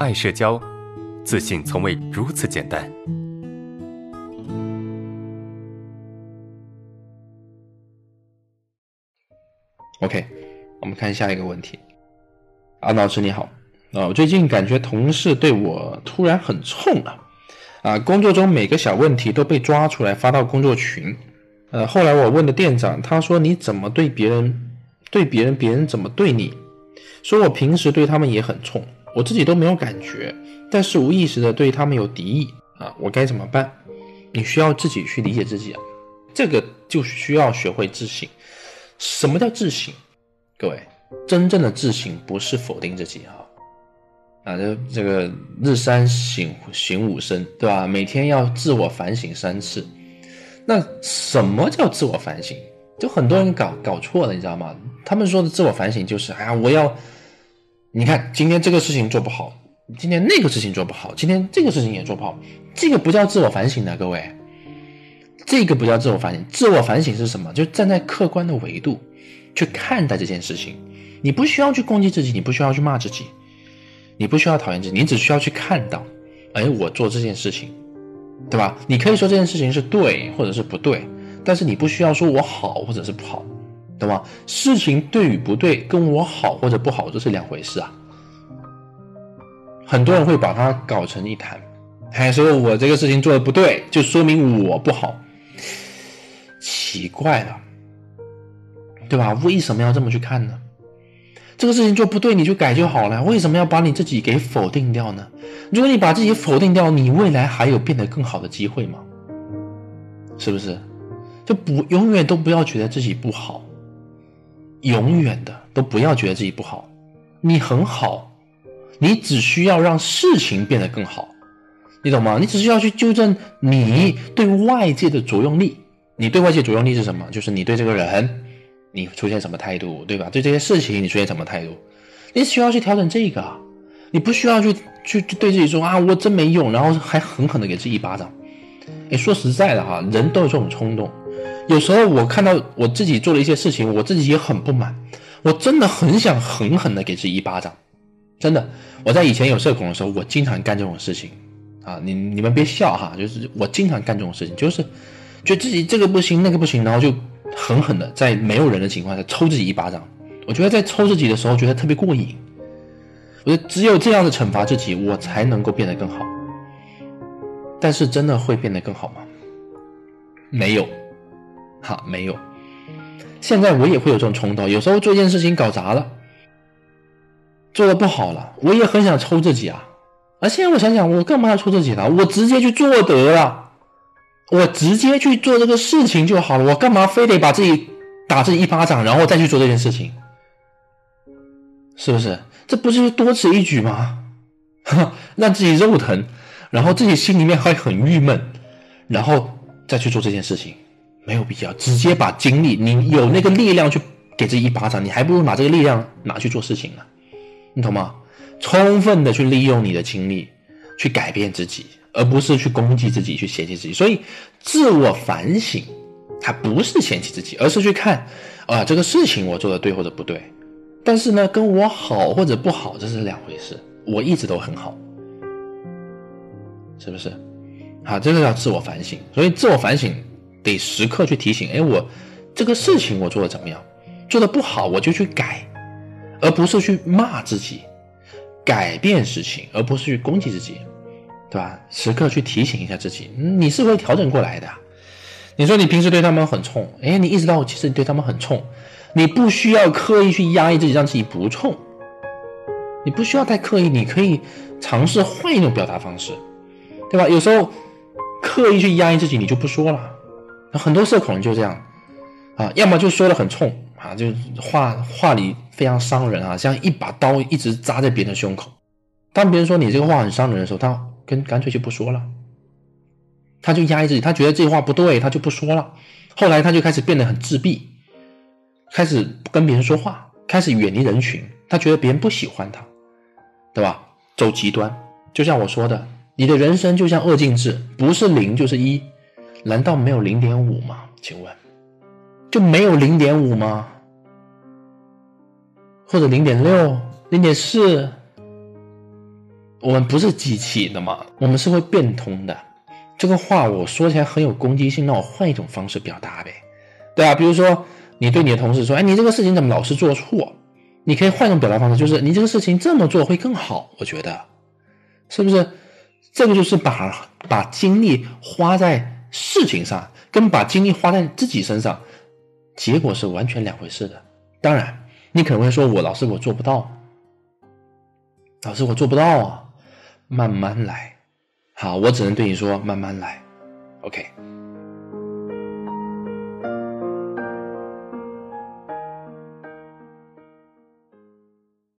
爱社交，自信从未如此简单。OK，我们看下一个问题。安老师你好，啊，我最近感觉同事对我突然很冲了，啊，工作中每个小问题都被抓出来发到工作群，呃，后来我问的店长，他说你怎么对别人，对别人，别人怎么对你，说我平时对他们也很冲，我自己都没有感觉，但是无意识的对他们有敌意啊，我该怎么办？你需要自己去理解自己啊，这个就需要学会自省。什么叫自省？各位，真正的自省不是否定自己啊，啊，这这个日三省省吾身，对吧？每天要自我反省三次。那什么叫自我反省？就很多人搞搞错了，你知道吗？他们说的自我反省就是，哎呀，我要，你看今天这个事情做不好，今天那个事情做不好，今天这个事情也做不好，这个不叫自我反省的，各位。这个不叫自我反省，自我反省是什么？就站在客观的维度去看待这件事情。你不需要去攻击自己，你不需要去骂自己，你不需要讨厌自己，你只需要去看到，哎，我做这件事情，对吧？你可以说这件事情是对，或者是不对，但是你不需要说我好或者是不好，对吧？事情对与不对，跟我好或者不好这是两回事啊。很多人会把它搞成一谈，还说我这个事情做的不对，就说明我不好。奇怪了，对吧？为什么要这么去看呢？这个事情做不对，你就改就好了。为什么要把你自己给否定掉呢？如果你把自己否定掉，你未来还有变得更好的机会吗？是不是？就不永远都不要觉得自己不好，永远的都不要觉得自己不好。你很好，你只需要让事情变得更好，你懂吗？你只需要去纠正你对外界的作用力。你对外界作用力是什么？就是你对这个人，你出现什么态度，对吧？对这些事情你出现什么态度？你需要去调整这个，你不需要去去对自己说啊，我真没用，然后还狠狠的给自己一巴掌。哎，说实在的哈，人都有这种冲动。有时候我看到我自己做了一些事情，我自己也很不满，我真的很想狠狠的给自己一巴掌。真的，我在以前有社恐的时候，我经常干这种事情啊。你你们别笑哈，就是我经常干这种事情，就是。觉得自己这个不行，那个不行，然后就狠狠的在没有人的情况下抽自己一巴掌。我觉得在抽自己的时候，觉得特别过瘾。我觉得只有这样的惩罚自己，我才能够变得更好。但是真的会变得更好吗？没有，哈，没有。现在我也会有这种冲动，有时候做一件事情搞砸了，做的不好了，我也很想抽自己啊。而现在我想想，我干嘛要抽自己呢？我直接去做得了。我直接去做这个事情就好了，我干嘛非得把自己打自己一巴掌，然后再去做这件事情？是不是？这不是多此一举吗？让自己肉疼，然后自己心里面还很郁闷，然后再去做这件事情，没有必要。直接把精力，你有那个力量去给自己一巴掌，你还不如把这个力量拿去做事情呢。你懂吗？充分的去利用你的精力，去改变自己。而不是去攻击自己，去嫌弃自己。所以，自我反省，它不是嫌弃自己，而是去看，啊，这个事情我做的对或者不对。但是呢，跟我好或者不好，这是两回事。我一直都很好，是不是？啊，这个叫自我反省。所以，自我反省得时刻去提醒：哎，我这个事情我做的怎么样？做的不好，我就去改，而不是去骂自己。改变事情，而不是去攻击自己。对吧？时刻去提醒一下自己，你是会调整过来的。你说你平时对他们很冲，哎，你意识到其实你对他们很冲，你不需要刻意去压抑自己，让自己不冲。你不需要太刻意，你可以尝试换一种表达方式，对吧？有时候刻意去压抑自己，你就不说了。很多社恐就这样啊，要么就说的很冲啊，就话话里非常伤人啊，像一把刀一直扎在别人的胸口。当别人说你这个话很伤人的时候，他。跟干脆就不说了，他就压抑自己，他觉得这话不对，他就不说了。后来他就开始变得很自闭，开始不跟别人说话，开始远离人群。他觉得别人不喜欢他，对吧？走极端，就像我说的，你的人生就像二进制，不是零就是一，难道没有零点五吗？请问，就没有零点五吗？或者零点六、零点四？我们不是机器的嘛，我们是会变通的。这个话我说起来很有攻击性，那我换一种方式表达呗，对啊，比如说你对你的同事说：“哎，你这个事情怎么老是做错？”你可以换一种表达方式，就是你这个事情这么做会更好，我觉得，是不是？这个就是把把精力花在事情上，跟把精力花在自己身上，结果是完全两回事的。当然，你可能会说我老师我做不到，老师我做不到啊，慢慢来。好，我只能对你说慢慢来，OK。